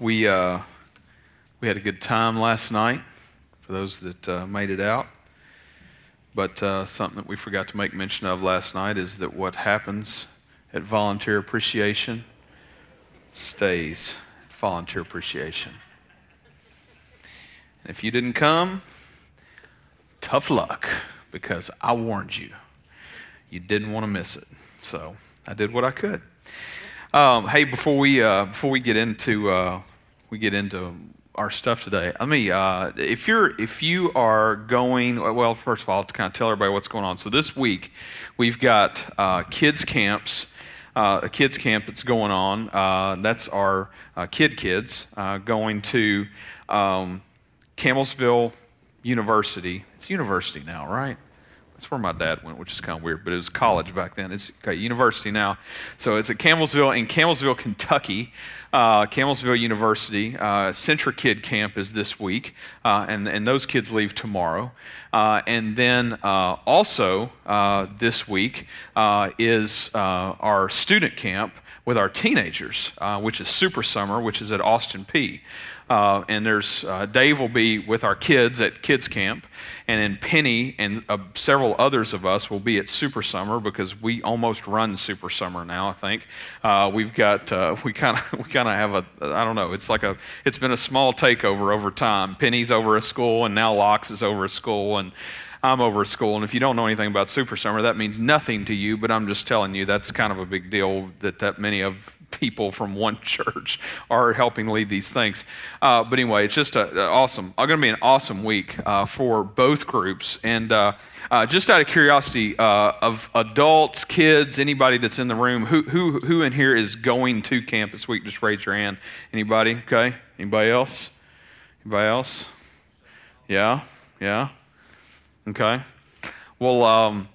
We, uh, we had a good time last night for those that uh, made it out. But uh, something that we forgot to make mention of last night is that what happens at volunteer appreciation stays at volunteer appreciation. And if you didn't come, tough luck because I warned you. You didn't want to miss it. So I did what I could. Um, hey, before we uh, before we get into uh, we get into our stuff today, let me uh, if you're if you are going well, first of all, to kind of tell everybody what's going on. So this week we've got uh, kids camps. Uh, a kids camp that's going on. Uh, that's our kid kids going to um, Campbellsville University. It's university now, right? That's where my dad went, which is kind of weird, but it was college back then. It's okay, university now. So it's at Campbellsville in Campbellsville, Kentucky. Uh, University. Uh, CentriKid Camp is this week, uh, and, and those kids leave tomorrow. Uh, and then uh, also uh, this week is our student camp with our teenagers, which is Super Summer, which is at Austin Peay. Uh, and there's uh, Dave will be with our kids at kids camp, and then Penny and uh, several others of us will be at Super Summer because we almost run Super Summer now. I think uh, we've got uh, we kind of we kind of have a I don't know. It's like a it's been a small takeover over time. Penny's over a school, and now Locks is over a school, and I'm over a school. And if you don't know anything about Super Summer, that means nothing to you. But I'm just telling you that's kind of a big deal that that many of people from one church are helping lead these things. Uh, but anyway, it's just a, a awesome. Going to be an awesome week uh, for both groups. And uh, uh just out of curiosity, uh, of adults, kids, anybody that's in the room, who who who in here is going to camp this week? Just raise your hand. Anybody? Okay. Anybody else? Anybody else? Yeah. Yeah. Okay. Well. Um,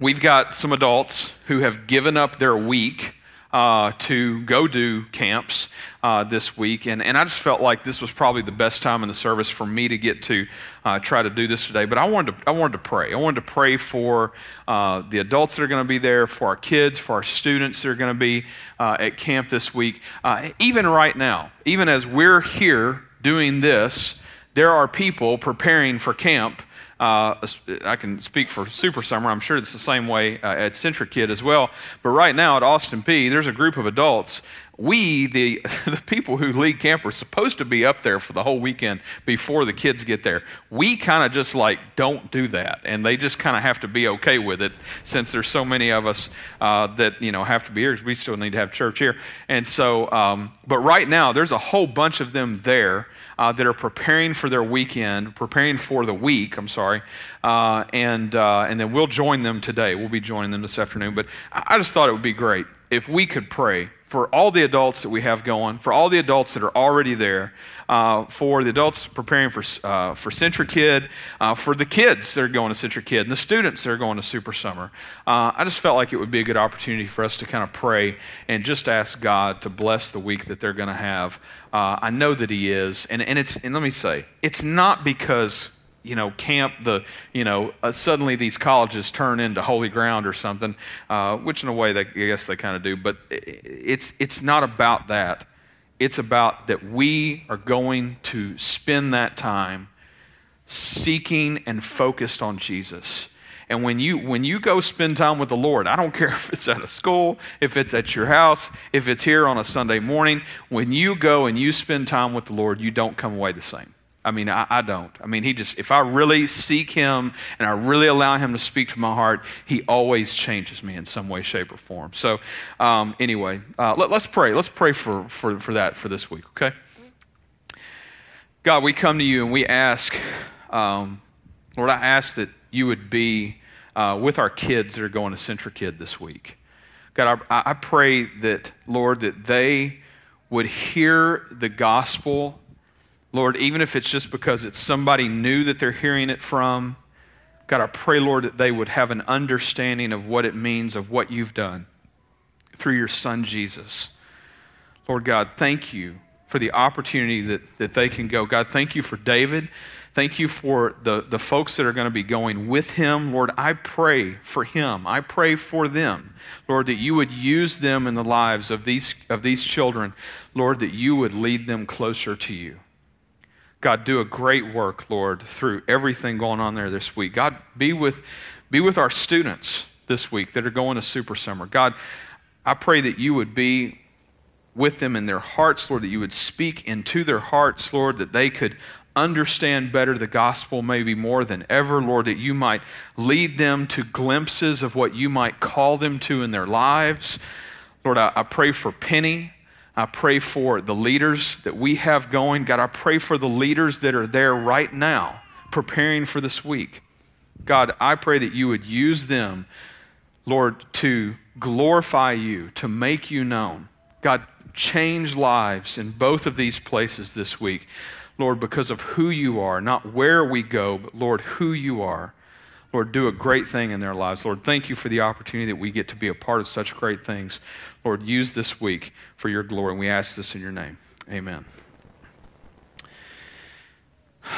we've got some adults who have given up their week uh, to go do camps uh, this week. And, and I just felt like this was probably the best time in the service for me to get to uh, try to do this today. But I wanted to, I wanted to pray. I wanted to pray for uh, the adults that are going to be there, for our kids, for our students that are going to be uh, at camp this week. Uh, even right now, even as we're here doing this, there are people preparing for camp uh, I can speak for Super Summer. I'm sure it's the same way uh, at CentriKid as well. But right now at Austin Peay, there's a group of adults. We, the, the people who lead camp, are supposed to be up there for the whole weekend before the kids get there. We kind of just like don't do that, and they just kind of have to be okay with it since there's so many of us uh, that you know have to be here we still need to have church here. And so, um, but right now there's a whole bunch of them there uh, that are preparing for their weekend, preparing for the week, I'm sorry, uh, and, uh, and then we'll join them today. We'll be joining them this afternoon. But I just thought it would be great if we could pray for all the adults that we have going, for all the adults that are already there, uh, for the adults preparing for, uh, for CentriKid, uh, for the kids that are going to CentriKid, and the students that are going to Super Summer. Uh, I just felt like it would be a good opportunity for us to kind of pray and just ask God to bless the week that they're going to have. Uh, I know that He is, and, and, it's, and let me say, it's not because you know, camp, the, you know, uh, suddenly these colleges turn into holy ground or something, uh, which in a way they, I guess they kind of do, but it's, it's not about that. It's about that we are going to spend that time seeking and focused on Jesus. And when you, when you go spend time with the Lord, I don't care if it's at a school, if it's at your house, if it's here on a Sunday morning, when you go and you spend time with the Lord, you don't come away the same. I mean, I, I, don't. I mean, he just, if I really seek him and I really allow him to speak to my heart, he always changes me in some way, shape, or form. So, um, anyway, uh, let, us pray. Let's pray for, for, for that for this week, okay? God, we come to you and we ask, um, Lord, I ask that you would be uh, with our kids that are going to CentriKid this week. God, I, I pray that, Lord, that they would hear the gospel Lord, even if it's just because it's somebody new that they're hearing it from, God, I pray, Lord, that they would have an understanding of what it means, of what you've done through your Son, Jesus. Lord God, thank you for the opportunity that, that they can go. God, thank you for David. Thank you for the, the folks that are going to be going with him. Lord, I pray for him. I pray for them. Lord, that you would use them in the lives of these, of these children. Lord, that you would lead them closer to you. God, do a great work, Lord, through everything going on there this week. God, be with, be with our students this week that are going to Super Summer. God, I pray that you would be with them in their hearts, Lord, that you would speak into their hearts, Lord, that they could understand better the gospel maybe more than ever, Lord, that you might lead them to glimpses of what you might call them to in their lives. Lord, I, I pray for Penny. I pray for the leaders that we have going. God, I pray for the leaders that are there right now preparing for this week. God, I pray that you would use them, Lord, to glorify you, to make you known. God, change lives in both of these places this week. Lord, because of who you are, not where we go, but Lord, who you are. Lord, do a great thing in their lives. Lord, thank you for the opportunity that we get to be a part of such great things. Lord, use this week for your glory. And we ask this in your name. Amen.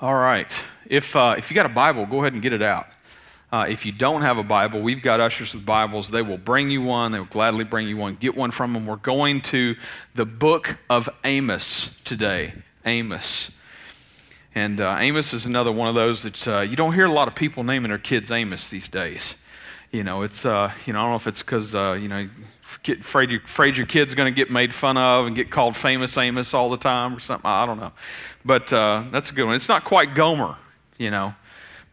All right. If, uh, if you got a Bible, go ahead and get it out. Uh, if you don't have a Bible, we've got ushers with Bibles. They will bring you one. They will gladly bring you one. Get one from them. We're going to the book of Amos today. Amos. And uh, Amos is another one of those that uh, you don't hear a lot of people naming their kids Amos these days. You know, it's, uh, you know, I don't know if it's because, uh, you know, get afraid, you, afraid your kid's going to get made fun of and get called famous Amos all the time or something. I don't know. But uh, that's a good one. It's not quite Gomer, you know,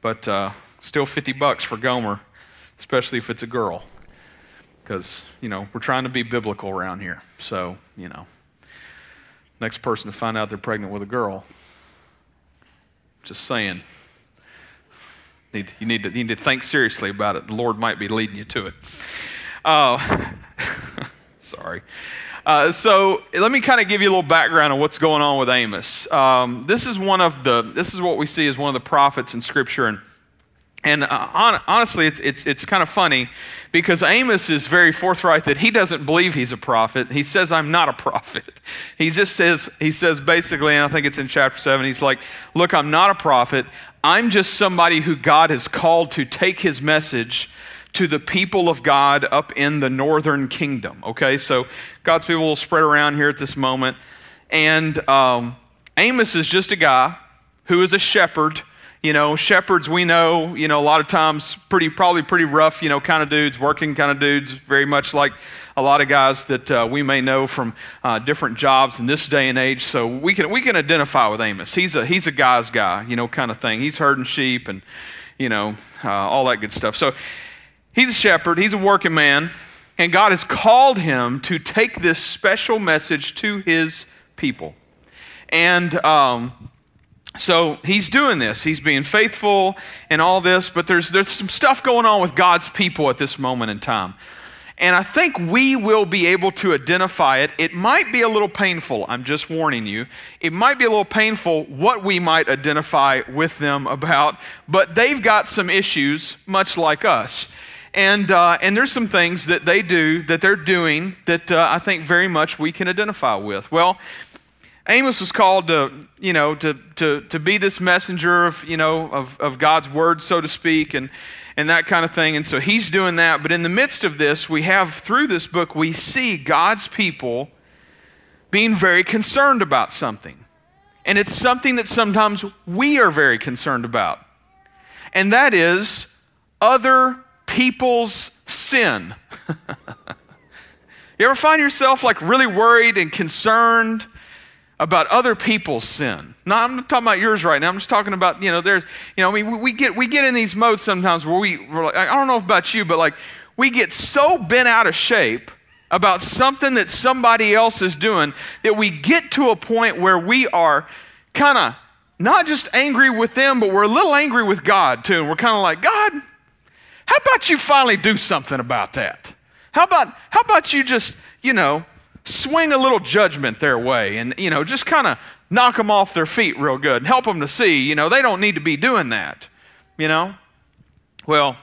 but uh, still 50 bucks for Gomer, especially if it's a girl. Because, you know, we're trying to be biblical around here. So, you know. Next person to find out they're pregnant with a girl. Just saying. Need, you, need to, you need to think seriously about it. The Lord might be leading you to it. Uh, sorry. Uh, so let me kind of give you a little background on what's going on with Amos. Um, this is one of the. This is what we see as one of the prophets in Scripture, and and uh, on, honestly, it's, it's, it's kind of funny because Amos is very forthright that he doesn't believe he's a prophet. He says, I'm not a prophet. He just says, he says basically, and I think it's in chapter 7, he's like, Look, I'm not a prophet. I'm just somebody who God has called to take his message to the people of God up in the northern kingdom. Okay, so God's people will spread around here at this moment. And um, Amos is just a guy who is a shepherd you know, shepherds we know, you know, a lot of times pretty, probably pretty rough, you know, kind of dudes, working kind of dudes, very much like a lot of guys that uh, we may know from uh, different jobs in this day and age. So we can, we can identify with Amos. He's a, he's a guy's guy, you know, kind of thing. He's herding sheep and, you know, uh, all that good stuff. So he's a shepherd, he's a working man, and God has called him to take this special message to his people. And, um, so he's doing this. He's being faithful and all this, but there's, there's some stuff going on with God's people at this moment in time. And I think we will be able to identify it. It might be a little painful, I'm just warning you. It might be a little painful what we might identify with them about, but they've got some issues, much like us. And, uh, and there's some things that they do, that they're doing, that uh, I think very much we can identify with. Well, Amos was called to, you know, to, to, to be this messenger of, you know, of, of God's word, so to speak, and, and that kind of thing. And so he's doing that. But in the midst of this, we have, through this book, we see God's people being very concerned about something. And it's something that sometimes we are very concerned about. And that is other people's sin. you ever find yourself like really worried and concerned about other people's sin. No, I'm not talking about yours right now. I'm just talking about, you know, there's, you know, I mean, we get, we get in these modes sometimes where we, we're like, I don't know about you, but like, we get so bent out of shape about something that somebody else is doing that we get to a point where we are kind of not just angry with them, but we're a little angry with God too. And we're kind of like, God, how about you finally do something about that? How about, how about you just, you know, swing a little judgment their way and, you know, just kind of knock them off their feet real good and help them to see, you know, they don't need to be doing that, you know? Well,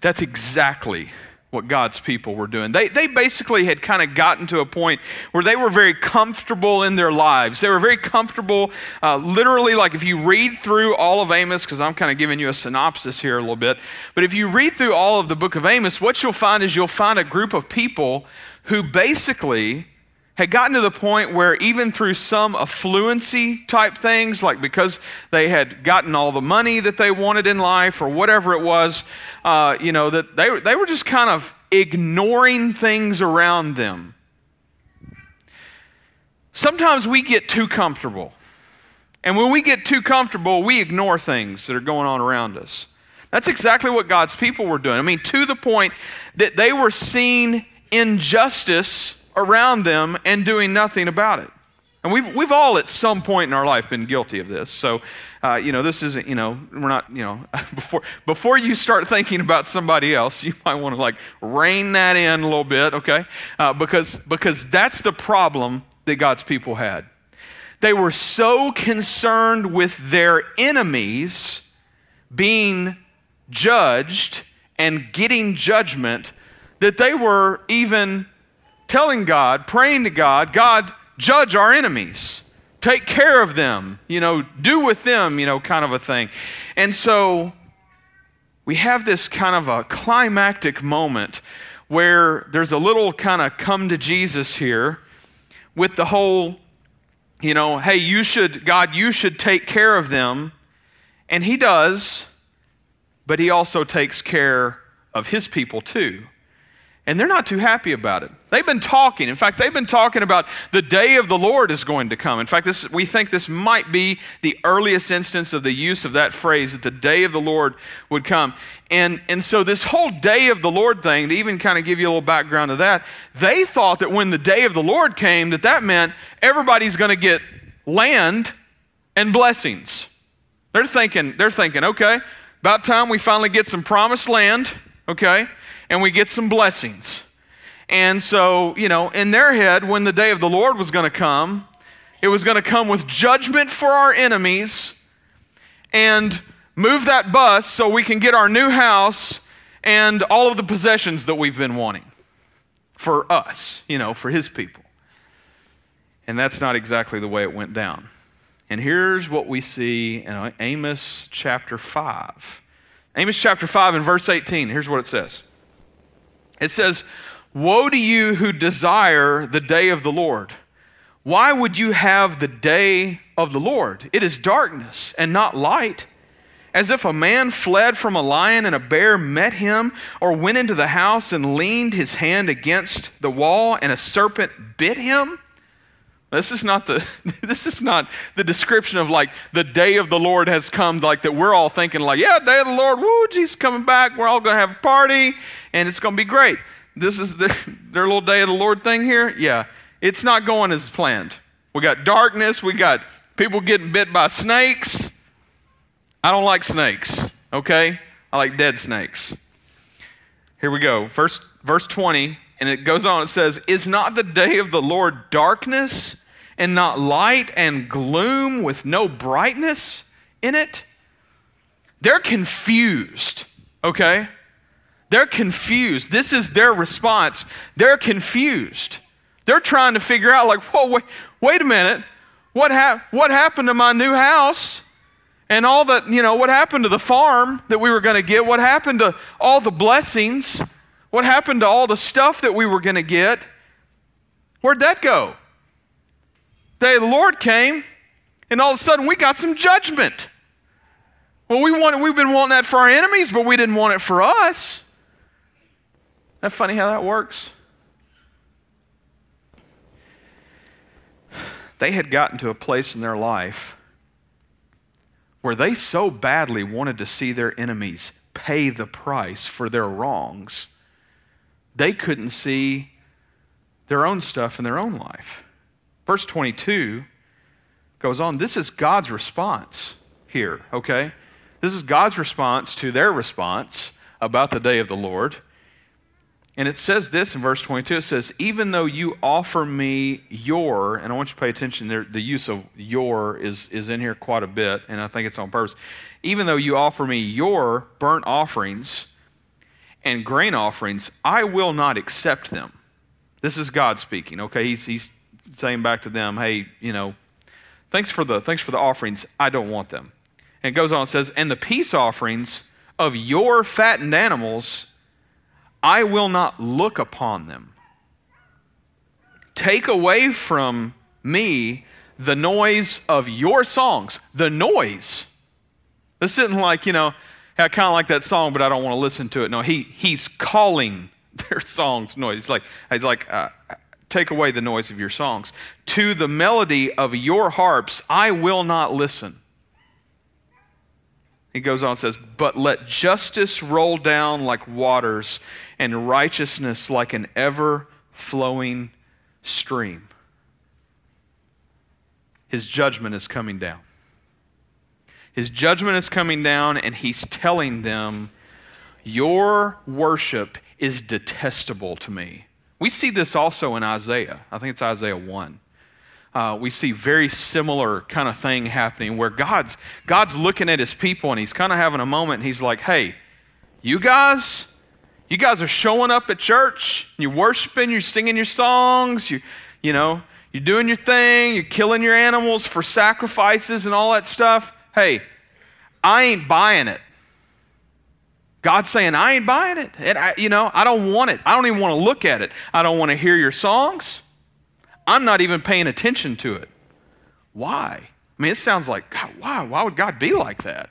that's exactly what God's people were doing. They, they basically had kind of gotten to a point where they were very comfortable in their lives. They were very comfortable, uh, literally, like if you read through all of Amos, because I'm kind of giving you a synopsis here a little bit, but if you read through all of the book of Amos, what you'll find is you'll find a group of people who basically had gotten to the point where even through some affluency type things, like because they had gotten all the money that they wanted in life or whatever it was, uh, you know, that they, they were just kind of ignoring things around them. Sometimes we get too comfortable. And when we get too comfortable, we ignore things that are going on around us. That's exactly what God's people were doing. I mean, to the point that they were seeing injustice around them and doing nothing about it. And we've, we've all at some point in our life been guilty of this. So, uh, you know, this isn't, you know, we're not, you know, before, before you start thinking about somebody else, you might want to like rein that in a little bit, okay? Uh, because, because that's the problem that God's people had. They were so concerned with their enemies being judged and getting judgment that they were even telling God, praying to God, God, judge our enemies. Take care of them, you know, do with them, you know, kind of a thing. And so we have this kind of a climactic moment where there's a little kind of come to Jesus here with the whole, you know, hey, you should, God, you should take care of them. And he does, but he also takes care of his people too and they're not too happy about it. They've been talking. In fact, they've been talking about the day of the Lord is going to come. In fact, this, we think this might be the earliest instance of the use of that phrase that the day of the Lord would come. And, and so, this whole day of the Lord thing, to even kind of give you a little background of that, they thought that when the day of the Lord came, that that meant everybody's going to get land and blessings. They're thinking, they're thinking, okay, about time we finally get some promised land, okay? And we get some blessings. And so, you know, in their head, when the day of the Lord was going to come, it was going to come with judgment for our enemies and move that bus so we can get our new house and all of the possessions that we've been wanting for us, you know, for his people. And that's not exactly the way it went down. And here's what we see in Amos chapter 5. Amos chapter 5 and verse 18. Here's what it says it says, Woe to you who desire the day of the Lord. Why would you have the day of the Lord? It is darkness and not light. As if a man fled from a lion and a bear met him, or went into the house and leaned his hand against the wall and a serpent bit him. This is not the this is not the description of like the day of the Lord has come, like that we're all thinking like, yeah, day of the Lord, woo, Jesus coming back, we're all gonna have a party and it's gonna be great. This is their, their little day of the Lord thing here. Yeah, it's not going as planned. We got darkness, we got people getting bit by snakes. I don't like snakes, okay? I like dead snakes. Here we go. First verse 20 and it goes on, it says, Is not the day of the Lord darkness and not light and gloom with no brightness in it? They're confused, okay? They're confused. This is their response. They're confused. They're trying to figure out, like, whoa, wait, wait a minute. What, ha- what happened to my new house? And all that, you know, what happened to the farm that we were going to get? What happened to all the blessings? What happened to all the stuff that we were going to get? Where'd that go? Day of the Lord came, and all of a sudden we got some judgment. Well, we wanted, we've been wanting that for our enemies, but we didn't want it for us. Isn't that funny how that works? They had gotten to a place in their life where they so badly wanted to see their enemies pay the price for their wrongs they couldn't see their own stuff in their own life. Verse 22 goes on. This is God's response here, okay? This is God's response to their response about the day of the Lord. And it says this in verse 22 it says, Even though you offer me your, and I want you to pay attention, there, the use of your is, is in here quite a bit, and I think it's on purpose. Even though you offer me your burnt offerings and grain offerings, I will not accept them. This is God speaking, okay? He's, he's saying back to them, hey, you know, thanks for the thanks for the offerings. I don't want them. And it goes on and says, and the peace offerings of your fattened animals, I will not look upon them. Take away from me the noise of your songs. The noise. This isn't like, you know, I kind of like that song, but I don't want to listen to it. No, he, he's calling their songs noise. He's like, he's like uh, take away the noise of your songs. To the melody of your harps, I will not listen. He goes on and says, But let justice roll down like waters and righteousness like an ever flowing stream. His judgment is coming down. His judgment is coming down, and he's telling them, Your worship is detestable to me. We see this also in Isaiah. I think it's Isaiah 1. Uh, we see very similar kind of thing happening where God's, God's looking at his people and he's kind of having a moment. he's like, hey, you guys, you guys are showing up at church, you're worshiping, you're singing your songs, you, you know, you're doing your thing, you're killing your animals for sacrifices and all that stuff. Hey, I ain't buying it. God's saying, I ain't buying it. And I, you know, I don't want it. I don't even want to look at it. I don't want to hear your songs. I'm not even paying attention to it. Why? I mean, it sounds like, God, why? Why would God be like that?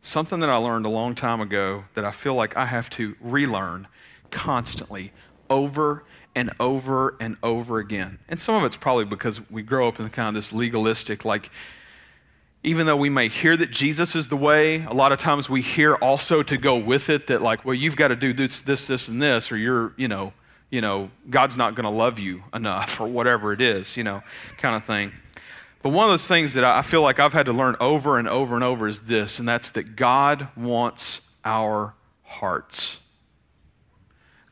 Something that I learned a long time ago that I feel like I have to relearn constantly, over and over and over again. And some of it's probably because we grow up in kind of this legalistic, like, even though we may hear that Jesus is the way, a lot of times we hear also to go with it that like, well, you've got to do this, this, this, and this, or you're, you know, you know, God's not going to love you enough, or whatever it is, you know, kind of thing. But one of those things that I feel like I've had to learn over and over and over is this, and that's that God wants our hearts.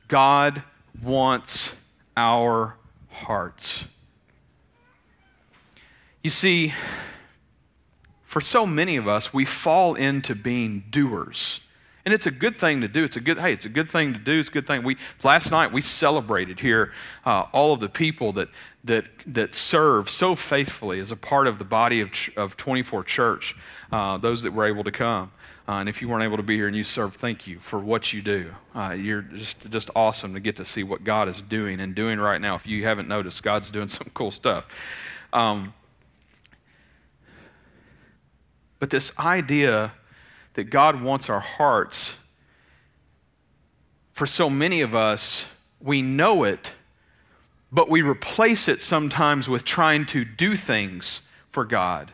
God wants our hearts. You see, for so many of us, we fall into being doers. And it's a good thing to do. It's a good, hey, it's a good thing to do. It's a good thing. We, last night we celebrated here uh, all of the people that, that, that serve so faithfully as a part of the body of, of 24 Church, uh, those that were able to come. Uh, and if you weren't able to be here and you serve, thank you for what you do. Uh, you're just, just awesome to get to see what God is doing and doing right now. If you haven't noticed, God's doing some cool stuff. Um, but this idea that God wants our hearts, for so many of us, we know it, but we replace it sometimes with trying to do things for God.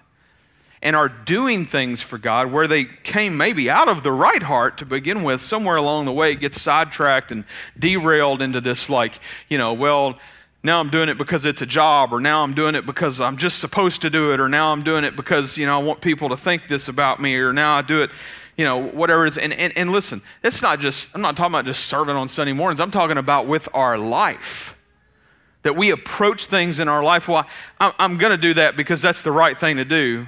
And are doing things for God where they came maybe out of the right heart to begin with, somewhere along the way it gets sidetracked and derailed into this, like, you know, well, now I'm doing it because it's a job, or now I'm doing it because I'm just supposed to do it, or now I'm doing it because, you know, I want people to think this about me, or now I do it, you know, whatever it is. And, and, and listen, it's not just, I'm not talking about just serving on Sunday mornings, I'm talking about with our life. That we approach things in our life, well, I'm, I'm going to do that because that's the right thing to do.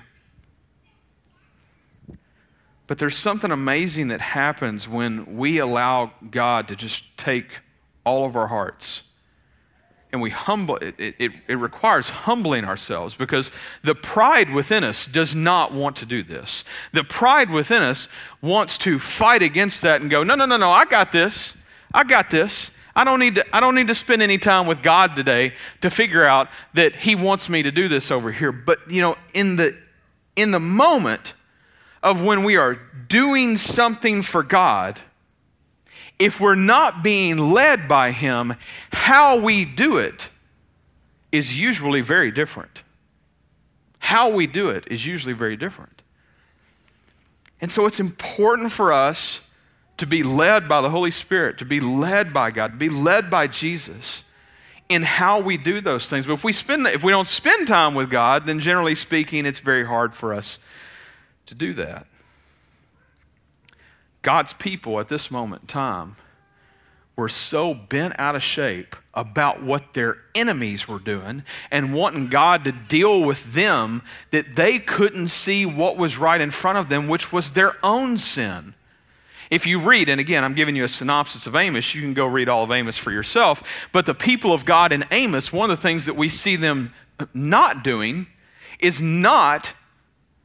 But there's something amazing that happens when we allow God to just take all of our hearts and we humble it, it, it, requires humbling ourselves because the pride within us does not want to do this. The pride within us wants to fight against that and go no no no no i got this. I got this. I don't need to i don't need to spend any time with god today to figure out that he wants me to do this over here. But you know in the in the moment of when we are doing something for god if we're not being led by Him, how we do it is usually very different. How we do it is usually very different. And so it's important for us to be led by the Holy Spirit, to be led by God, to be led by Jesus in how we do those things. But if we spend if we don't spend time with God, then generally speaking, it's very hard for us to do that. God's people at this moment in time, were so bent out of shape about what their enemies were doing and wanting God to deal with them that they couldn't see what was right in front of them, which was their own sin. If you read, and again, I'm giving you a synopsis of Amos, you can go read all of Amos for yourself. But the people of God in Amos, one of the things that we see them not doing is not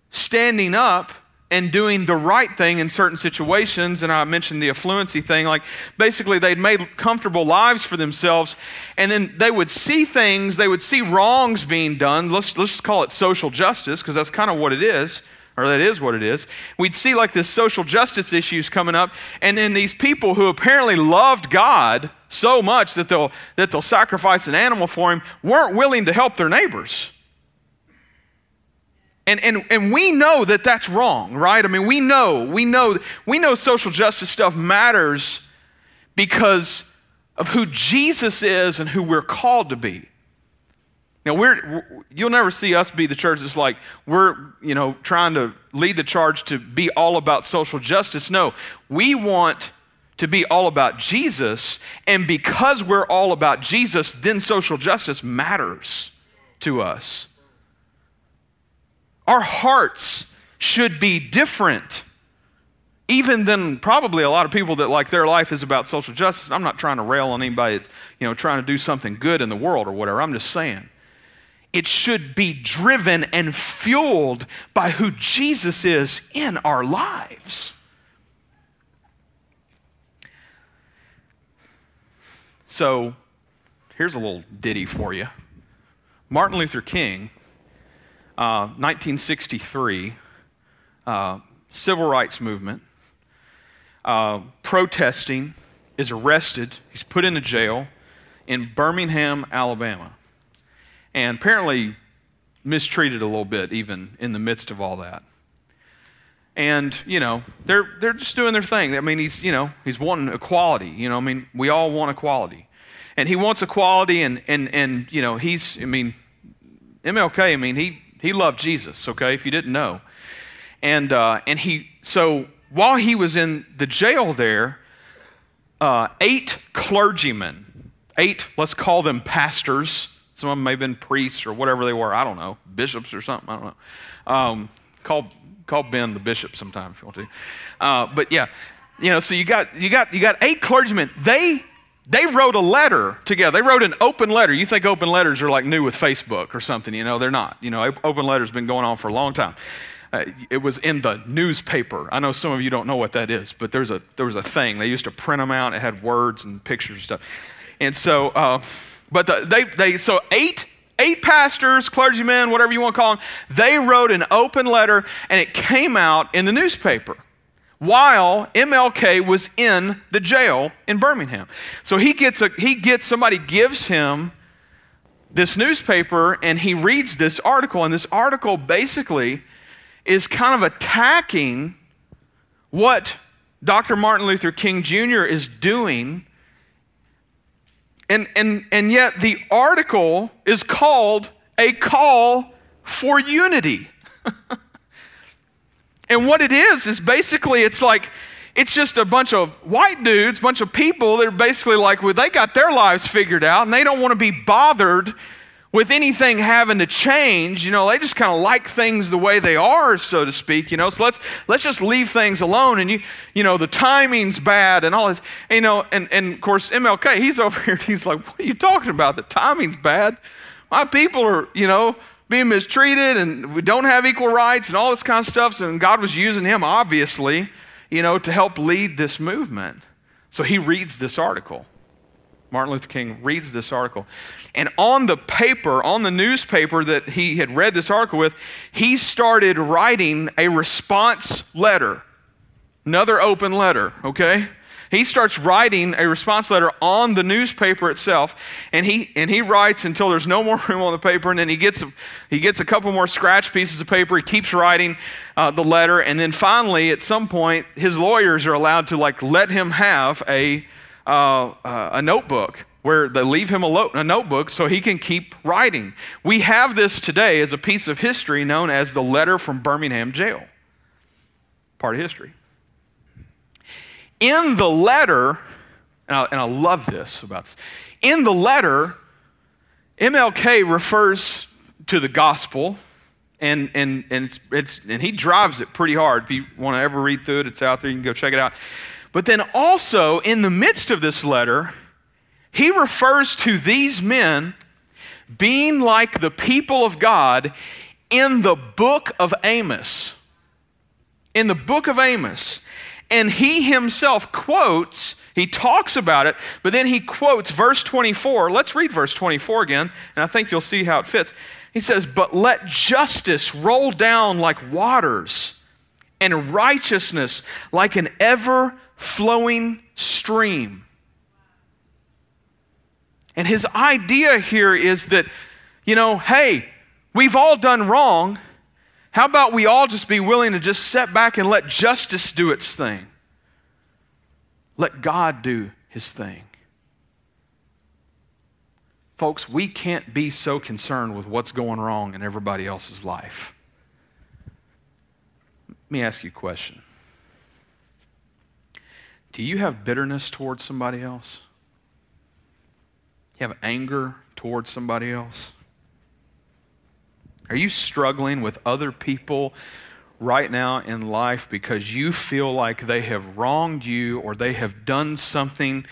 standing up and doing the right thing in certain situations. And I mentioned the affluency thing. Like basically, they'd made comfortable lives for themselves, and then they would see things, they would see wrongs being done. Let's, let's just call it social justice, because that's kind of what it is. Or that is what it is. We'd see like this social justice issues coming up, and then these people who apparently loved God so much that they'll, that they'll sacrifice an animal for him weren't willing to help their neighbors. And, and, and we know that that's wrong, right? I mean, we know, we know, we know social justice stuff matters because of who Jesus is and who we're called to be. Now, we're, you'll never see us be the church that's like, we're, you know, trying to lead the charge to be all about social justice. No, we want to be all about Jesus, and because we're all about Jesus, then social justice matters to us. Our hearts should be different even than probably a lot of people that like their life is about social justice. I'm not trying to rail on anybody that's, you know, trying to do something good in the world or whatever. I'm just saying it should be driven and fueled by who Jesus is in our lives. So, here's a little ditty for you. Martin Luther King 1963, uh, uh, civil rights movement, uh, protesting, is arrested. He's put into jail in Birmingham, Alabama. And apparently mistreated a little bit, even in the midst of all that. And, you know, they're, they're just doing their thing. I mean, he's, you know, he's wanting equality. You know, I mean, we all want equality. And he wants equality, and, and, and you know, he's, I mean, MLK, I mean, he, he loved Jesus, okay, if you didn't know. And, uh, and he, so while he was in the jail there, uh, eight clergymen, eight, let's call them pastors, some of them may have been priests or whatever they were, I don't know, bishops or something, I don't know. Um, call, call Ben the bishop sometime if you want to. Uh, but yeah, you know, so you got, you, got, you got eight clergymen. They they wrote a letter together. They wrote an open letter. You think open letters are like new with Facebook or something. You know, they're not. You know, open letters been going on for a long time. Uh, it was in the newspaper. I know some of you don't know what that is, but there's a, there was a thing. They used to print them out. It had words and pictures and stuff. And so, uh, but the, they, they, so eight, eight pastors, clergymen, whatever you want to call them, they wrote an open letter and it came out in the newspaper while MLK was in the jail in Birmingham. So he gets a he gets somebody gives him this newspaper and he reads this article and this article basically is kind of attacking what Dr. Martin Luther King Jr. is doing. And, and, and yet the article is called a call for unity. And what it is, is basically it's like, it's just a bunch of white dudes, bunch of people that are basically like, well, they got their lives figured out and they don't want to be bothered with anything having to change. You know, they just kind of like things the way they are, so to speak. You know, so let's let's just leave things alone. And you, you know, the timing's bad and all this. And, you know, and and of course MLK, he's over here. and He's like, what are you talking about? The timing's bad. My people are, you know, being mistreated and we don't have equal rights and all this kind of stuff. And God was using him, obviously, you know, to help lead this movement. So he reads this article. Martin Luther King reads this article. And on the paper, on the newspaper that he had read this article with, he started writing a response letter. Another open letter, okay? He starts writing a response letter on the newspaper itself and he and he writes until there's no more room on the paper and then he gets he gets a couple more scratch pieces of paper. He keeps writing uh, the letter and then finally at some point his lawyers are allowed to like let him have a uh, uh, a notebook where they leave him a, lo- a notebook so he can keep writing. We have this today as a piece of history known as the letter from birmingham jail. Part of history in the letter And I, and I love this about this. In the letter, MLK refers to the gospel, and, and, and, it's, it's, and he drives it pretty hard. If you want to ever read through it, it's out there. You can go check it out. But then also, in the midst of this letter, he refers to these men being like the people of God in the book of Amos. In the book of Amos. And he himself quotes, he talks about it, but then he quotes verse 24. Let's read verse 24 again, and I think you'll see how it fits. He says, But let justice roll down like waters, and righteousness like an ever flowing stream. And his idea here is that, you know, hey, we've all done wrong. How about we all just be willing to just set back and let justice do its thing? Let God do his thing. Folks, we can't be so concerned with what's going wrong in everybody else's life. Let me ask you a question Do you have bitterness towards somebody else? You have anger towards somebody else? Are you struggling with other people right now in life because you feel like they have wronged you or they have done something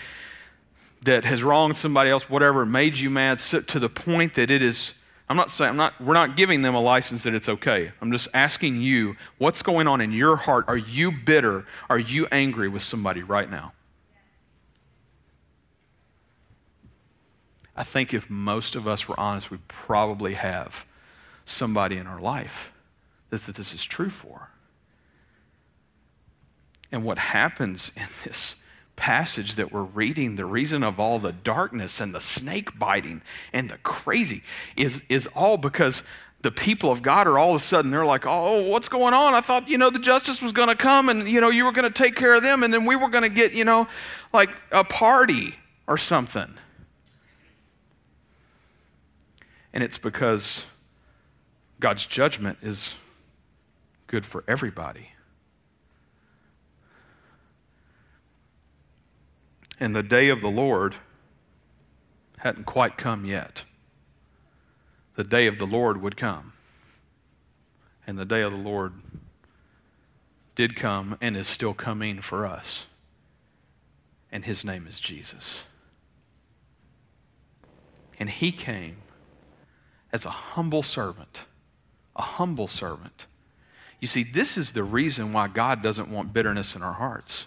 that has wronged somebody else, whatever, made you mad to the point that it is. I'm not saying, I'm not, we're not giving them a license that it's okay. I'm just asking you, what's going on in your heart? Are you bitter? Are you angry with somebody right now? I think if most of us were honest, we probably have somebody in our life that, that this is true for. And what happens in this passage that we're reading, the reason of all the darkness and the snake biting and the crazy is, is all because the people of God are all of a sudden, they're like, oh, what's going on? I thought, you know, the justice was going to come and, you know, you were going to take care of them and then we were going to get, you know, like a party or something. And it's because God's judgment is good for everybody. And the day of the Lord hadn't quite come yet. The day of the Lord would come. And the day of the Lord did come and is still coming for us. And his name is Jesus. And he came as a humble servant a humble servant. You see, this is the reason why God doesn't want bitterness in our hearts.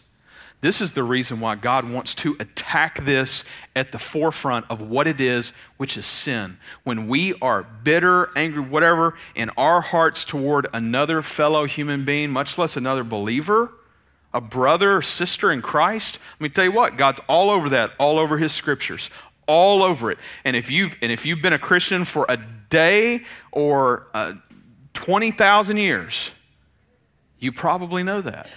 This is the reason why God wants to attack this at the forefront of what it is, which is sin. When we are bitter, angry, whatever, in our hearts toward another fellow human being, much less another believer, a brother or sister in Christ, let me tell you what, God's all over that, all over His scriptures, all over it. And if you've, and if you've been a Christian for a day or uh, 20,000 years, you probably know that.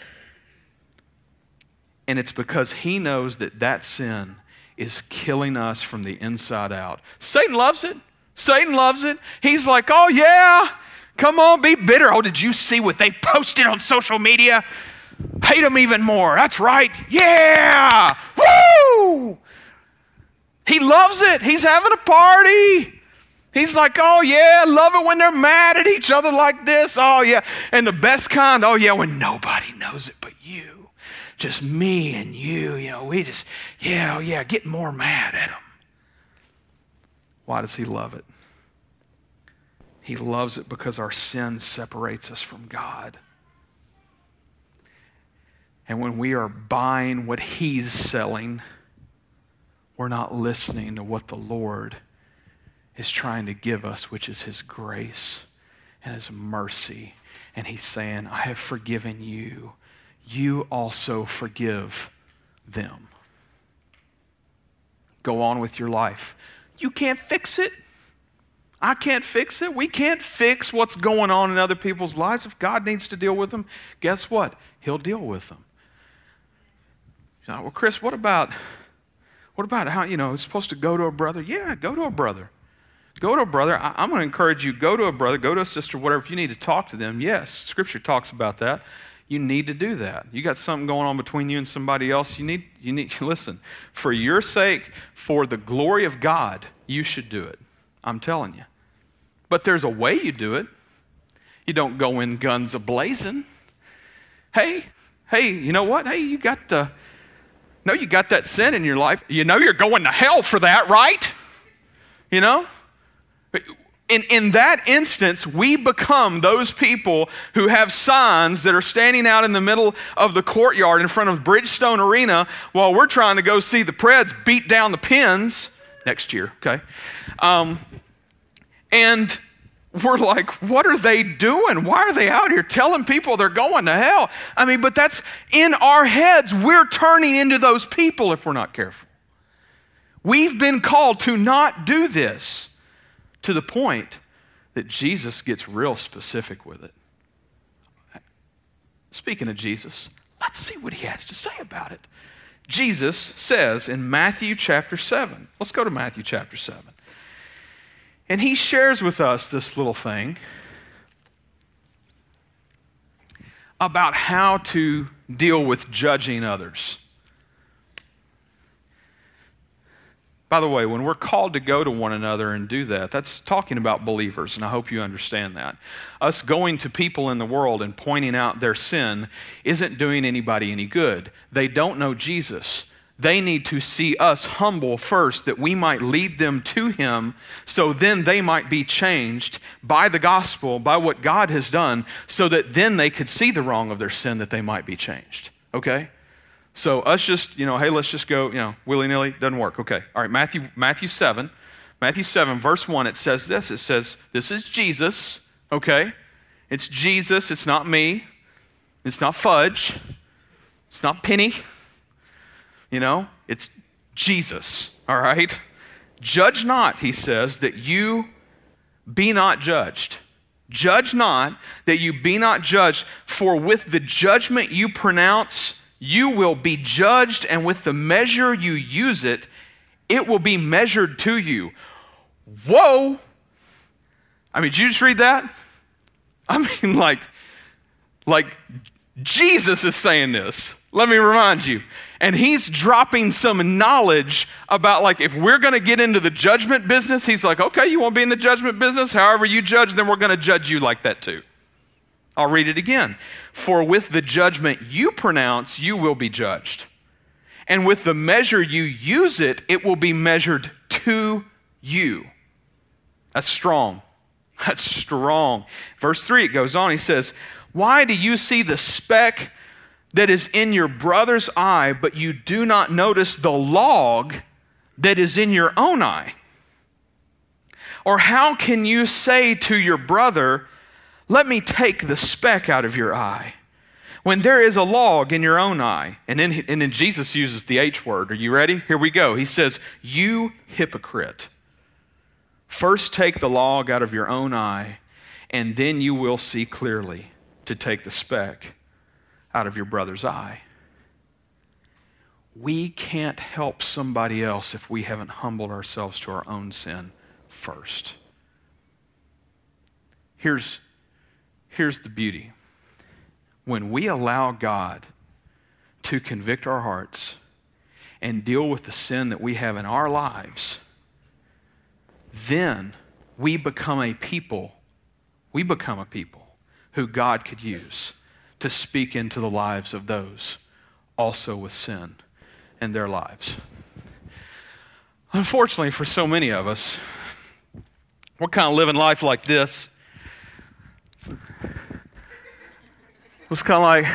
And it's because he knows that that sin is killing us from the inside out. Satan loves it. Satan loves it. He's like, oh, yeah, come on, be bitter. Oh, did you see what they posted on social media? Hate them even more. That's right. Yeah. Woo! He loves it. He's having a party. He's like, oh yeah, love it when they're mad at each other like this. Oh yeah. And the best kind, oh yeah, when nobody knows it but you. Just me and you, you know, we just, yeah, oh yeah, get more mad at them. Why does he love it? He loves it because our sin separates us from God. And when we are buying what he's selling, we're not listening to what the Lord is trying to give us, which is His grace and His mercy. And He's saying, I have forgiven you. You also forgive them. Go on with your life. You can't fix it. I can't fix it. We can't fix what's going on in other people's lives. If God needs to deal with them, guess what? He'll deal with them. Well, Chris, what about what about how, you know, it's supposed to go to a brother? Yeah, go to a brother. Go to a brother. I, am going to encourage you go to a brother, go to a sister, whatever. If you need to talk to them, yes, Scripture talks about that. you need to do that. You got something going on between you and somebody else, you need, you need, listen, for your sake, for the glory of God, you should do it. I'm telling you. But there's a way you do it. You don't go in guns a blazing. Hey, hey, you know what? Hey, you got the, no, you got that sin in your life. You know you're going to hell for that, right? You know? In, in that instance, we become those people who have signs that are standing out in the middle of the courtyard in front of Bridgestone Arena while we're trying to go see the Preds beat down the Pens next year, okay? Um, and we're like, what are they doing? Why are they out here telling people they're going to hell? I mean, but that's in our heads. We're turning into those people if we're not careful. We've been called to not do this to the point that Jesus gets real specific with it. Speaking of Jesus, let's see what he has to say about it. Jesus says in Matthew chapter 7, let's go to Matthew chapter 7. And he shares with us this little thing about how to deal with judging others. By the way, when we're called to go to one another and do that, that's talking about believers, and I hope you understand that. Us going to people in the world and pointing out their sin isn't doing anybody any good. They don't know Jesus. They need to see us humble first that we might lead them to Him so then they might be changed by the gospel, by what God has done, so that then they could see the wrong of their sin that they might be changed. Okay? So us just, you know, hey, let's just go, you know, willy-nilly, doesn't work. Okay. All right, Matthew, Matthew 7. Matthew 7, verse 1, it says this. It says, This is Jesus, okay? It's Jesus, it's not me. It's not fudge. It's not penny. You know, it's Jesus, all right? Judge not, he says, that you be not judged. Judge not that you be not judged, for with the judgment you pronounce, you will be judged, and with the measure you use it, it will be measured to you. Whoa! I mean, did you just read that? I mean, like, like Jesus is saying this. Let me remind you. And he's dropping some knowledge about, like, if we're going to get into the judgment business, he's like, okay, you want to be in the judgment business? However you judge, then we're going to judge you like that too. I'll read it again. For with the judgment you pronounce, you will be judged. And with the measure you use it, it will be measured to you. That's strong. That's strong. Verse 3, it goes on. He says, Why do you see the speck that is in your brother's eye, but you do not notice the log that is in your own eye? Or how can you say to your brother, let me take the speck out of your eye. When there is a log in your own eye, and then, and then Jesus uses the H word. Are you ready? Here we go. He says, You hypocrite. First take the log out of your own eye, and then you will see clearly to take the speck out of your brother's eye. We can't help somebody else if we haven't humbled ourselves to our own sin first. Here's, Here's the beauty when we allow God to convict our hearts and deal with the sin that we have in our lives, then we become a people, we become a people who God could use to speak into the lives of those also with sin in their lives. Unfortunately, for so many of us, we're kind of living life like this was kind of like,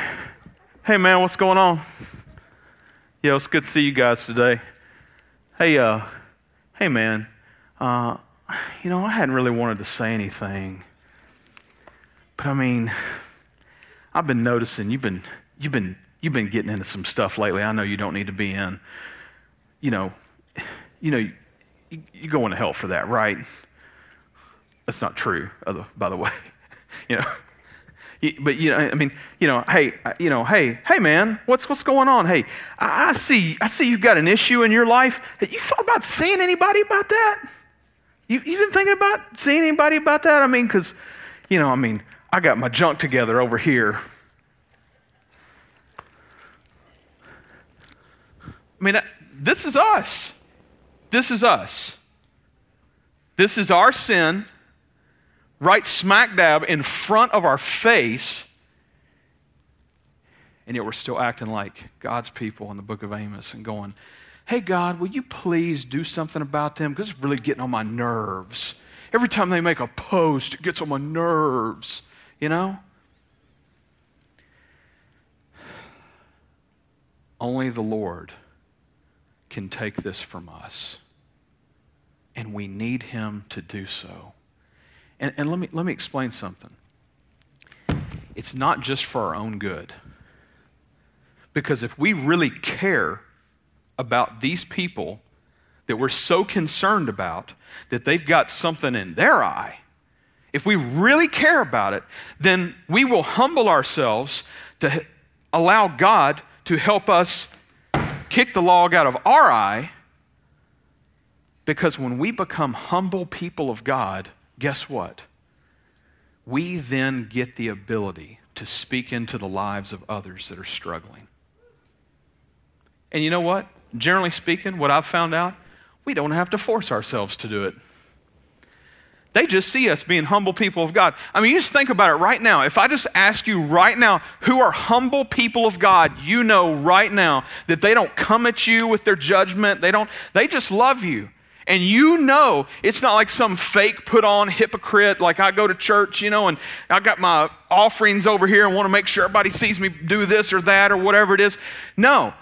hey man, what's going on? Yeah, it's good to see you guys today. Hey, uh, hey man, uh, you know, I hadn't really wanted to say anything, but I mean, I've been noticing you've been, you've been, you've been getting into some stuff lately. I know you don't need to be in. You know, you know, you, you're going to hell for that, right? That's not true, by the way. you know. But you know, I mean, you know, hey, you know, hey, hey, man, what's what's going on? Hey, I, I see, I see, you've got an issue in your life. Have you thought about seeing anybody about that? You you been thinking about seeing anybody about that? I mean, because, you know, I mean, I got my junk together over here. I mean, this is us. This is us. This is our sin right smack dab in front of our face, and yet we're still acting like God's people in the book of Amos and going, Hey, God, will you please do something about them? Because it's really getting on my nerves. Every time they make a post, it gets on my nerves, you know? Only the Lord can take this from us. And we need Him to do so. And, and let, me, let me explain something. It's not just for our own good. Because if we really care about these people that we're so concerned about that they've got something in their eye, if we really care about it, then we will humble ourselves to allow God to help us kick the log out of our eye. Because when we become humble people of God, guess what? We then get the ability to speak into the lives of others that are struggling. And you know what? Generally speaking, what I've found out, we don't have to force ourselves to do it. They just see us being humble people of God. I mean, you just think about it right now. If I just ask you right now, who are humble people of God, you know right now that they don't come at you with their judgment. They don't, they just love you. And you know it's not like some fake put on hypocrite, like I go to church, you know, and I got my offerings over here and want to make sure everybody sees me do this or that or whatever it is. No,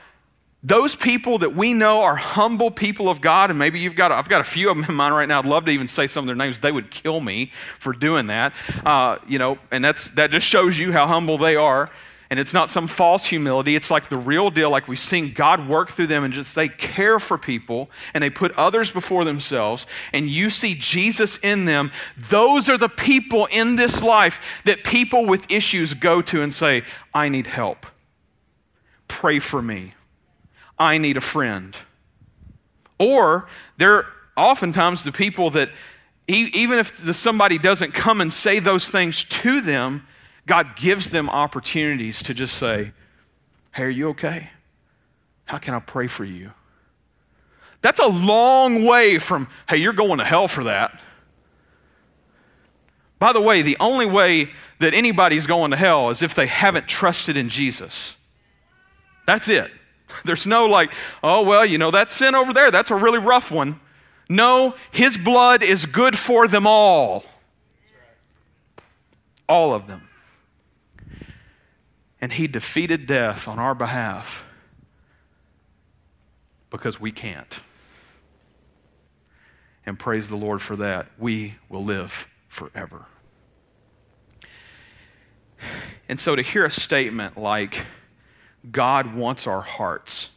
those people that we know are humble people of God, and maybe you've got, I've got a few of them in mind right now. I'd love to even say some of their names. They would kill me for doing that. Uh, you know, and that's, that just shows you how humble they are. And it's not some false humility. It's like the real deal, like we've seen God work through them and just they care for people and they put others before themselves. And you see Jesus in them. Those are the people in this life that people with issues go to and say, I need help. Pray for me I need a friend. Or they're oftentimes the people that, even if somebody doesn't come and say those things to them, God gives them opportunities to just say, Hey, are you okay? How can I pray for you? That's a long way from, Hey, you're going to hell for that. By the way, the only way that anybody's going to hell is if they haven't trusted in Jesus. That's it. There's no like, oh, well, you know, that sin over there, that's a really rough one. No, his blood is good for them all. All of them. And he defeated death on our behalf because we can't. And praise the Lord for that. We will live forever. And so to hear a statement like, God wants our hearts.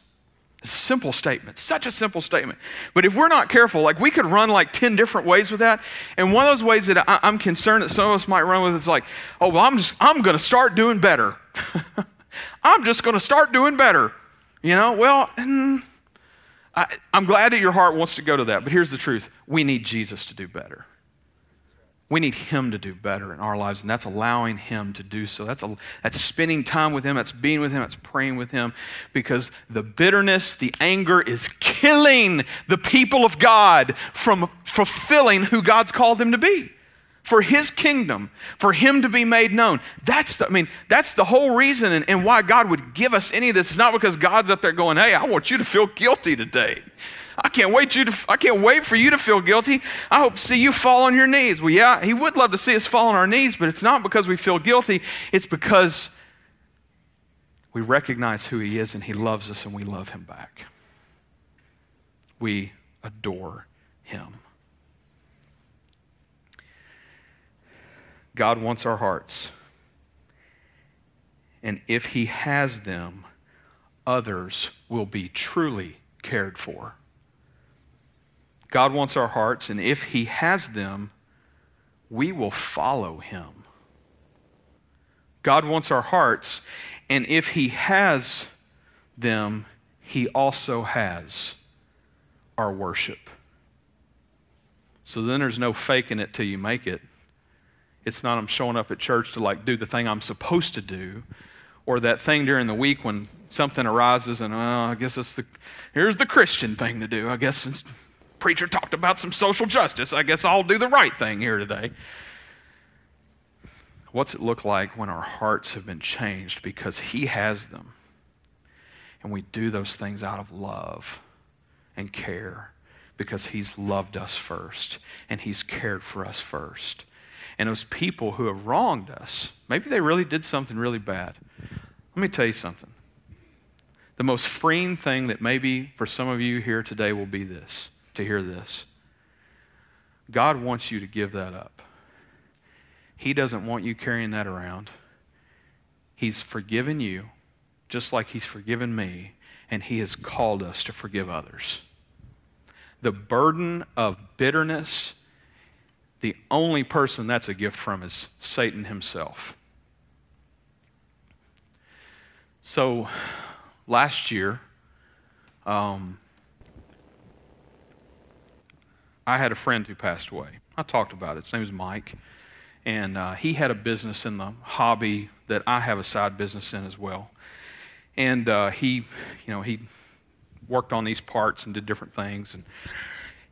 Simple statement, such a simple statement. But if we're not careful, like we could run like 10 different ways with that. And one of those ways that I, am concerned that some of us might run with is like, oh, well, I'm just, I'm going to start doing better. I'm just going to start doing better. You know, well, mm, I, I'm glad that your heart wants to go to that. But here's the truth we need Jesus to do better. We need Him to do better in our lives, and that's allowing Him to do so. That's, a, that's spending time with Him, that's being with Him, that's praying with Him, because the bitterness, the anger is killing the people of God from fulfilling who God's called them to be. For his kingdom, for him to be made known. That's the, I mean, that's the whole reason and, and why God would give us any of this. It's not because God's up there going, hey, I want you to feel guilty today. I can't wait you to, I can't wait for you to feel guilty. I hope to see you fall on your knees. Well, yeah, he would love to see us fall on our knees, but it's not because we feel guilty. It's because we recognize who he is and he loves us and we love him back. We adore him. God wants our hearts. And if he has them, others will be truly cared for. God wants our hearts, and if He has them, we will follow Him. God wants our hearts, and if He has them, He also has our worship. So then there's no faking it till you make it. It's not I'm showing up at church to like do the thing I'm supposed to do, or that thing during the week when something arises, and well, I guess it's the here's the Christian thing to do. I guess since preacher talked about some social justice, I guess I'll do the right thing here today. What's it look like when our hearts have been changed because He has them? And we do those things out of love and care because He's loved us first and He's cared for us first. And those people who have wronged us, maybe they really did something really bad. Let me tell you something. The most freeing thing that maybe for some of you here today will be this to hear this. God wants you to give that up. He doesn't want you carrying that around. He's forgiven you just like He's forgiven me, and He has called us to forgive others the burden of bitterness, the only person that's a gift from is Satan himself. So, last year, um, I had a friend who passed away. I talked about it. His name was Mike. And uh, he had a business in the hobby that I have a side business in as well. And uh, he, you know, he worked on these parts and did different things. And,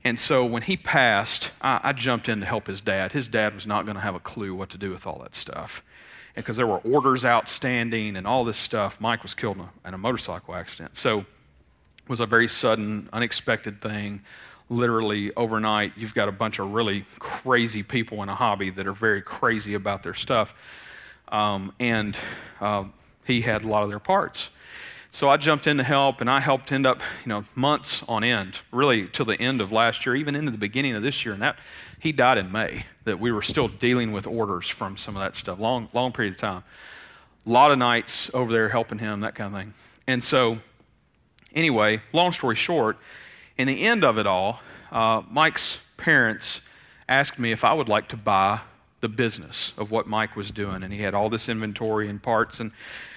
and so when he passed, I, I jumped in to help his dad. His dad was not going to have a clue what to do with all that stuff. Because there were orders outstanding and all this stuff. Mike was killed in a, in a motorcycle accident. So it was a very sudden, unexpected thing. Literally overnight, you've got a bunch of really crazy people in a hobby that are very crazy about their stuff. Um, and uh, he had a lot of their parts. So I jumped in to help, and I helped end up, you know, months on end, really till the end of last year, even into the beginning of this year. And that he died in May. That we were still dealing with orders from some of that stuff, long, long period of time. A lot of nights over there helping him, that kind of thing. And so, anyway, long story short, in the end of it all, uh, Mike's parents asked me if I would like to buy the business of what Mike was doing, and he had all this inventory and parts and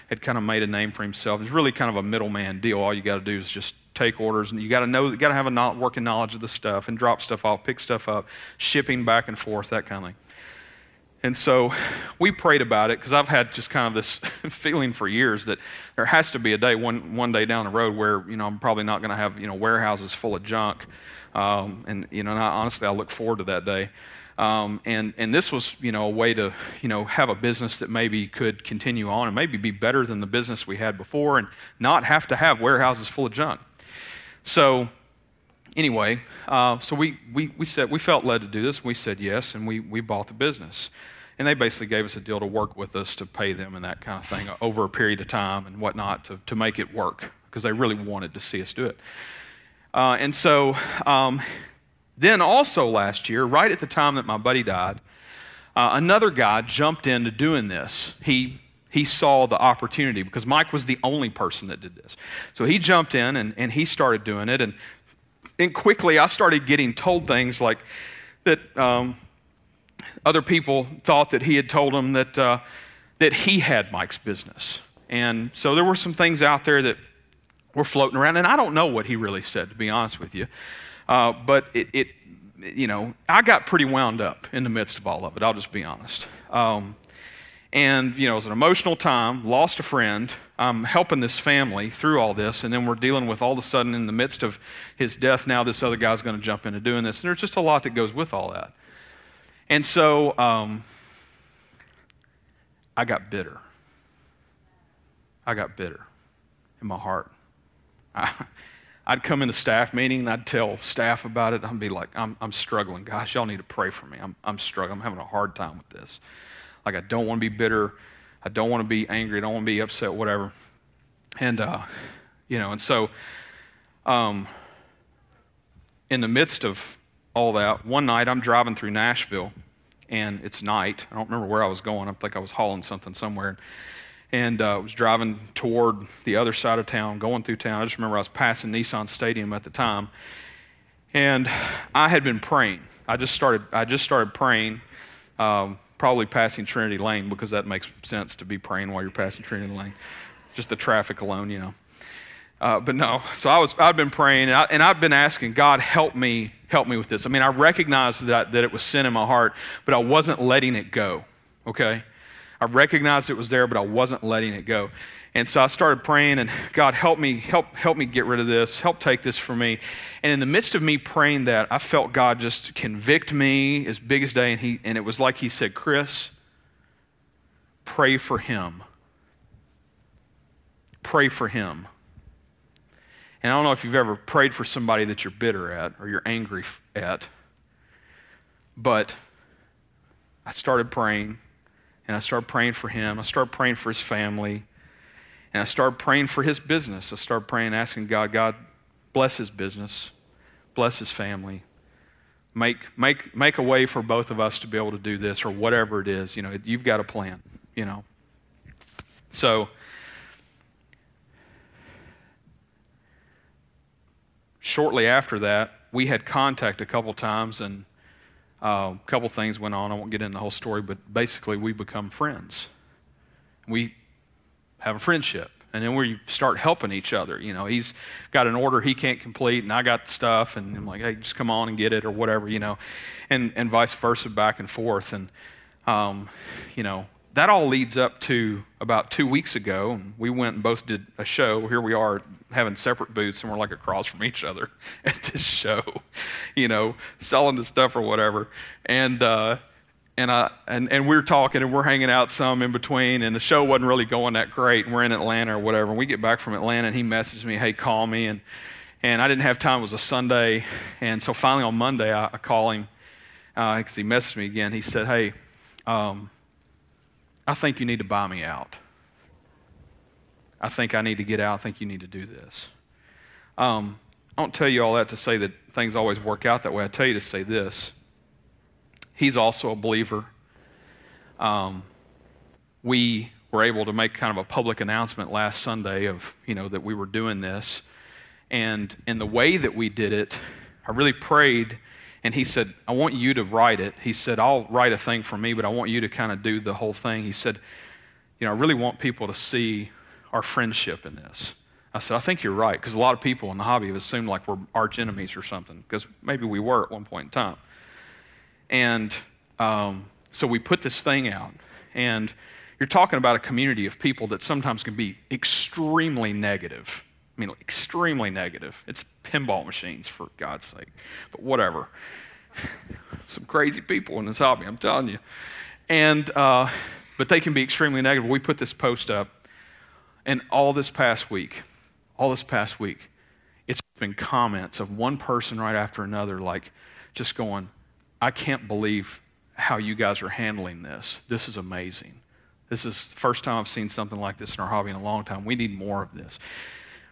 had kind of made a name for himself. It's really kind of a middleman deal. All you got to do is just take orders, and you got to know, you got to have a working knowledge of the stuff and drop stuff off, pick stuff up, shipping back and forth, that kind of thing. And so we prayed about it because I've had just kind of this feeling for years that there has to be a day, one, one day down the road, where you know I'm probably not going to have you know warehouses full of junk. Um, and you know, and I, honestly, I look forward to that day. Um, and, and this was, you know, a way to, you know, have a business that maybe could continue on and maybe be better than the business we had before and not have to have warehouses full of junk. So anyway, uh, so we, we, we said, we felt led to do this. We said yes, and we, we bought the business. And they basically gave us a deal to work with us to pay them and that kind of thing over a period of time and whatnot to, to make it work because they really wanted to see us do it. Uh, and so um, then, also last year, right at the time that my buddy died, uh, another guy jumped into doing this. He, he saw the opportunity because Mike was the only person that did this. So he jumped in and, and he started doing it. And, and quickly, I started getting told things like that um, other people thought that he had told them that, uh, that he had Mike's business. And so there were some things out there that were floating around. And I don't know what he really said, to be honest with you. Uh, but it, it, you know, I got pretty wound up in the midst of all of it, I'll just be honest. Um, and, you know, it was an emotional time, lost a friend. I'm helping this family through all this, and then we're dealing with all of a sudden, in the midst of his death, now this other guy's going to jump into doing this. And there's just a lot that goes with all that. And so um, I got bitter. I got bitter in my heart. I, I'd come into staff meeting and I'd tell staff about it. I'd be like, I'm, I'm struggling. Gosh, y'all need to pray for me. I'm, I'm struggling. I'm having a hard time with this. Like, I don't want to be bitter. I don't want to be angry. I don't want to be upset, whatever. And, uh, you know, and so um, in the midst of all that, one night I'm driving through Nashville and it's night. I don't remember where I was going. I think I was hauling something somewhere and uh, was driving toward the other side of town, going through town. I just remember I was passing Nissan Stadium at the time, and I had been praying. I just started. I just started praying, um, probably passing Trinity Lane because that makes sense to be praying while you're passing Trinity Lane. Just the traffic alone, you know. Uh, but no, so I was. I've been praying, and, I, have been asking God, help me, help me with this. I mean, I recognized that that it was sin in my heart, but I wasn't letting it go. Okay. I recognized it was there, but I wasn't letting it go. And so I started praying, and God, help me, help, help me get rid of this, help take this from me. And in the midst of me praying that, I felt God just convict me as big as day, and, he, and it was like He said, Chris, pray for him. Pray for him. And I don't know if you've ever prayed for somebody that you're bitter at or you're angry at, but I started praying, and I started praying for him. I started praying for his family. And I started praying for his business. I started praying, asking God, God, bless his business, bless his family. Make, make, make a way for both of us to be able to do this or whatever it is. You know, you've got a plan, you know. So, shortly after that, we had contact a couple times and uh, a couple things went on. I won't get into the whole story, but basically, we become friends. We have a friendship. And then we start helping each other. You know, he's got an order he can't complete, and I got stuff, and I'm like, hey, just come on and get it, or whatever, you know, and, and vice versa, back and forth. And, um, you know, that all leads up to about two weeks ago, and we went and both did a show. Here we are having separate booths, and we're like across from each other at this show, you know, selling the stuff or whatever. And, uh, and, I, and, and we are talking and we're hanging out some in between, and the show wasn't really going that great. We're in Atlanta or whatever. And we get back from Atlanta, and he messaged me, "Hey, call me." And and I didn't have time. It was a Sunday, and so finally on Monday, I, I call him because uh, he messaged me again. He said, "Hey, um, I think you need to buy me out. I think I need to get out. I think you need to do this." Um, I don't tell you all that to say that things always work out that way. I tell you to say this He's also a believer. Um, we were able to make kind of a public announcement last Sunday of, you know, that we were doing this. And in the way that we did it, I really prayed, and he said, I want you to write it. He said, I'll write a thing for me, but I want you to kind of do the whole thing. He said, You know, I really want people to see our friendship in this. I said, I think you're right, because a lot of people in the hobby have assumed like we're arch enemies or something, because maybe we were at one point in time. And um, so we put this thing out. And you're talking about a community of people that sometimes can be extremely negative. I mean, extremely negative. It's pinball machines, for God's sake. But whatever. Some crazy people in this hobby, I'm telling you. And, uh, but they can be extremely negative. We put this post up, and all this past week, all this past week, it's been comments of one person right after another, like just going, I can't believe how you guys are handling this. This is amazing. This is the first time I've seen something like this in our hobby in a long time. We need more of this.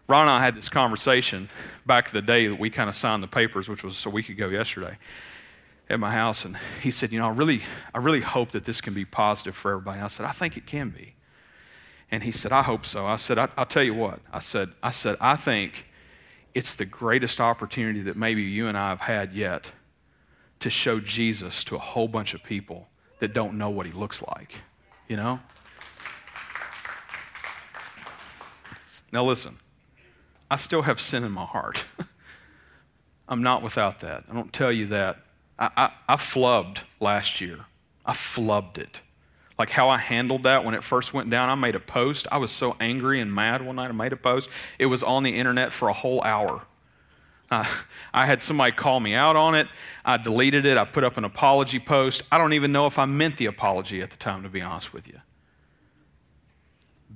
Ron and I had this conversation back the day that we kind of signed the papers, which was a week ago yesterday, at my house, and he said, "You know, I really, I really hope that this can be positive for everybody." And I said, "I think it can be." And he said, "I hope so." I said, I, "I'll tell you what." I said, "I said I think it's the greatest opportunity that maybe you and I have had yet." To show Jesus to a whole bunch of people that don't know what he looks like, you know? Now, listen, I still have sin in my heart. I'm not without that. I don't tell you that. I, I, I flubbed last year. I flubbed it. Like how I handled that when it first went down, I made a post. I was so angry and mad one night. I made a post. It was on the internet for a whole hour. Uh, I had somebody call me out on it. I deleted it. I put up an apology post. I don't even know if I meant the apology at the time, to be honest with you.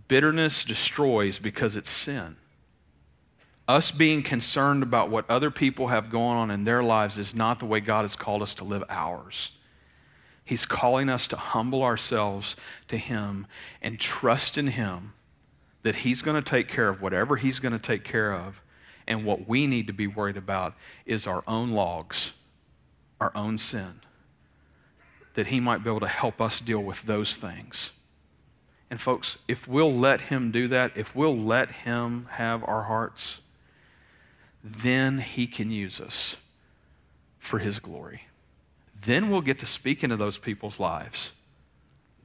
Bitterness destroys because it's sin. Us being concerned about what other people have going on in their lives is not the way God has called us to live ours. He's calling us to humble ourselves to Him and trust in Him that He's going to take care of whatever He's going to take care of and what we need to be worried about is our own logs, our own sin, that He might be able to help us deal with those things. And, folks, if we'll let Him do that, if we'll let Him have our hearts, then He can use us for His glory. Then we'll get to speak into those people's lives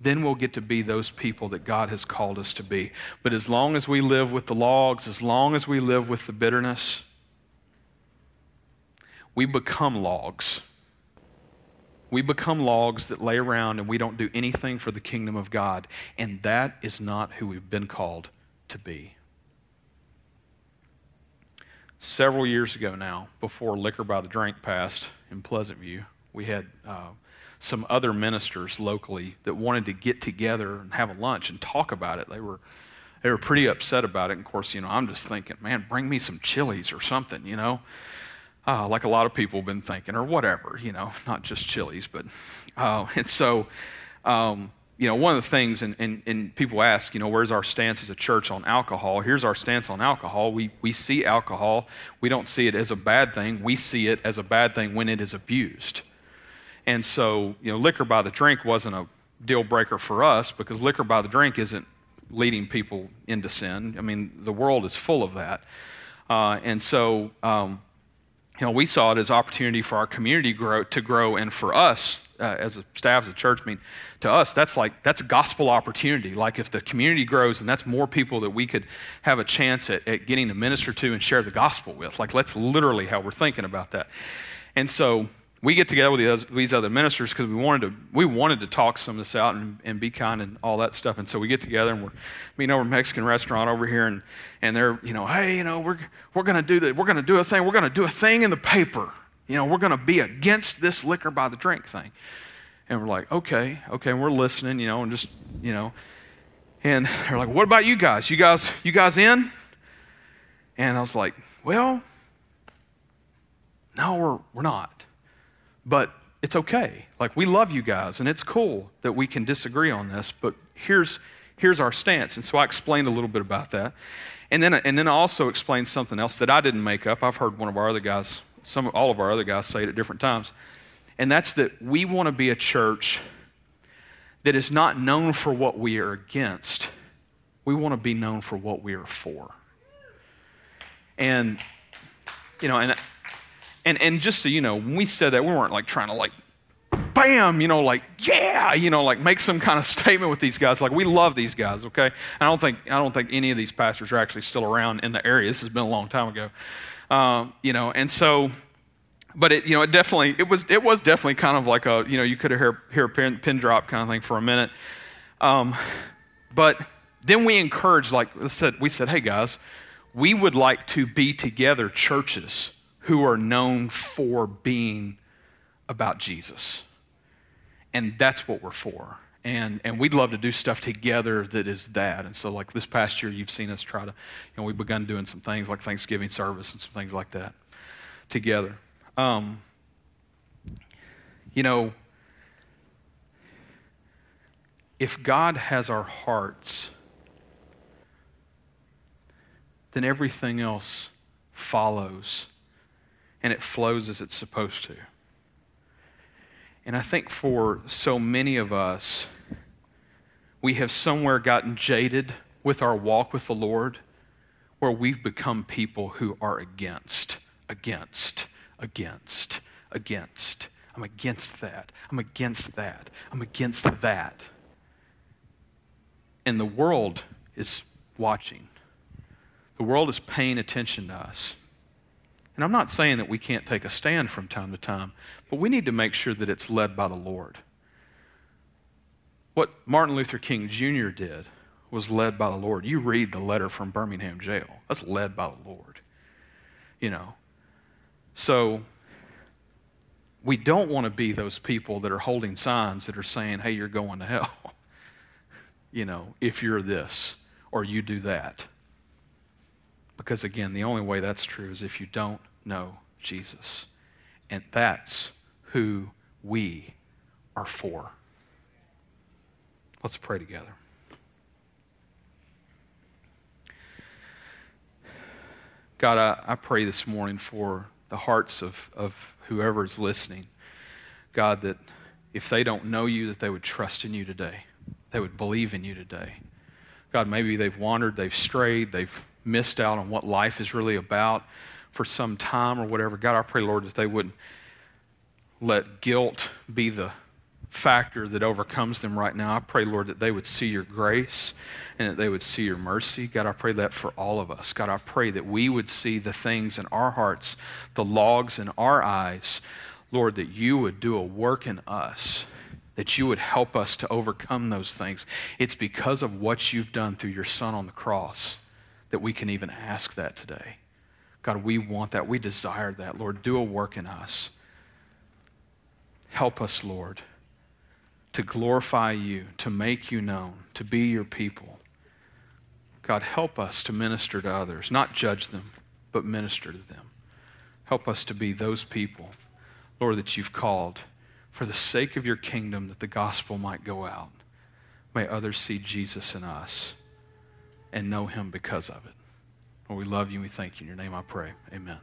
then we'll get to be those people that God has called us to be. But as long as we live with the logs, as long as we live with the bitterness, we become logs. We become logs that lay around and we don't do anything for the kingdom of God. And that is not who we've been called to be. Several years ago now, before Liquor by the Drink passed in Pleasant View, we had uh, some other ministers locally that wanted to get together and have a lunch and talk about it. They were they were pretty upset about it. And of course, you know, I'm just thinking, man, bring me some chilies or something, you know, uh, like a lot of people have been thinking, or whatever, you know, not just chilies, but uh, and so. Um, you know, one of the things, and, and, and people ask, you know, where's our stance as a church on alcohol? Here's our stance on alcohol. We, we see alcohol, we don't see it as a bad thing. We see it as a bad thing when it is abused. And so, you know, liquor by the drink wasn't a deal breaker for us because liquor by the drink isn't leading people into sin. I mean, the world is full of that. Uh, and so, um, you know, we saw it as opportunity for our community grow, to grow and for us uh, as a staff, as a church, I mean, to us, that's like, that's gospel opportunity. Like if the community grows and that's more people that we could have a chance at, at getting to minister to and share the gospel with. Like that's literally how we're thinking about that. And so we get together with these other ministers because we wanted to we wanted to talk some of this out and, and be kind and all that stuff. And so we get together and we're meeting over a Mexican restaurant over here and and they're you know hey you know we're we're gonna do that we're gonna do a thing we're gonna do a thing in the paper you know we're gonna be against this liquor by the drink thing. And we're like okay okay and we're listening you know and just you know and they're like what about you guys you guys you guys in? And I was like well no we're we're not but it's okay. Like, we love you guys, and it's cool that we can disagree on this, but here's, here's our stance. And so I explained a little bit about that. And then, and then I also explained something else that I didn't make up. I've heard one of our other guys, some, all of our other guys say it at different times. And that's that we want to be a church that is not known for what we are against. We want to be known for what we are for. And, you know, and and, and just so you know, when we said that, we weren't like trying to like, bam, you know, like, yeah, you know, like make some kind of statement with these guys. Like, we love these guys, okay? I don't think, I don't think any of these pastors are actually still around in the area. This has been a long time ago. Um, you know, and so, but it, you know, it definitely, it was, it was definitely kind of like a, you know, you could hear, hear a pin, pin drop kind of thing for a minute. Um, but then we encouraged, like said, we said, hey guys, we would like to be together churches who are known for being about Jesus. And that's what we're for. And, and we'd love to do stuff together that is that. And so, like this past year, you've seen us try to, you know, we've begun doing some things like Thanksgiving service and some things like that together. Um, you know, if God has our hearts, then everything else follows and it flows as it's supposed to. And I think for so many of us, we have somewhere gotten jaded with our walk with the Lord where we've become people who are against, against, against, against. I'm against that. I'm against that. I'm against that. And the world is watching. The world is paying attention to us. And I'm not saying that we can't take a stand from time to time, but we need to make sure that it's led by the Lord. What Martin Luther King Jr. did was led by the Lord. You read the letter from Birmingham jail, that's led by the Lord. You know. So, we don't want to be those people that are holding signs that are saying, hey, you're going to hell. you know, if you're this or you do that. Because again, the only way that's true is if you don't know Jesus. And that's who we are for. Let's pray together. God, I, I pray this morning for the hearts of, of whoever is listening. God, that if they don't know you, that they would trust in you today. They would believe in you today. God, maybe they've wandered, they've strayed, they've missed out on what life is really about for some time or whatever. God, I pray, Lord, that they wouldn't let guilt be the factor that overcomes them right now. I pray, Lord, that they would see your grace and that they would see your mercy. God, I pray that for all of us. God, I pray that we would see the things in our hearts, the logs in our eyes. Lord, that you would do a work in us that you would help us to overcome those things. It's because of what you've done through your Son on the cross. that we can even ask that today. God, we want that. We desire that. Lord, do a work in us. Help us, Lord, to glorify you, to make you known, to be your people. God, help us to minister to others, not judge them, but minister to them. Help us to be those people, Lord, that you've called for the sake of your kingdom that the gospel might go out. May others see Jesus in us and know him because of it. Lord, we love you and we thank you. In your name I pray. Amen.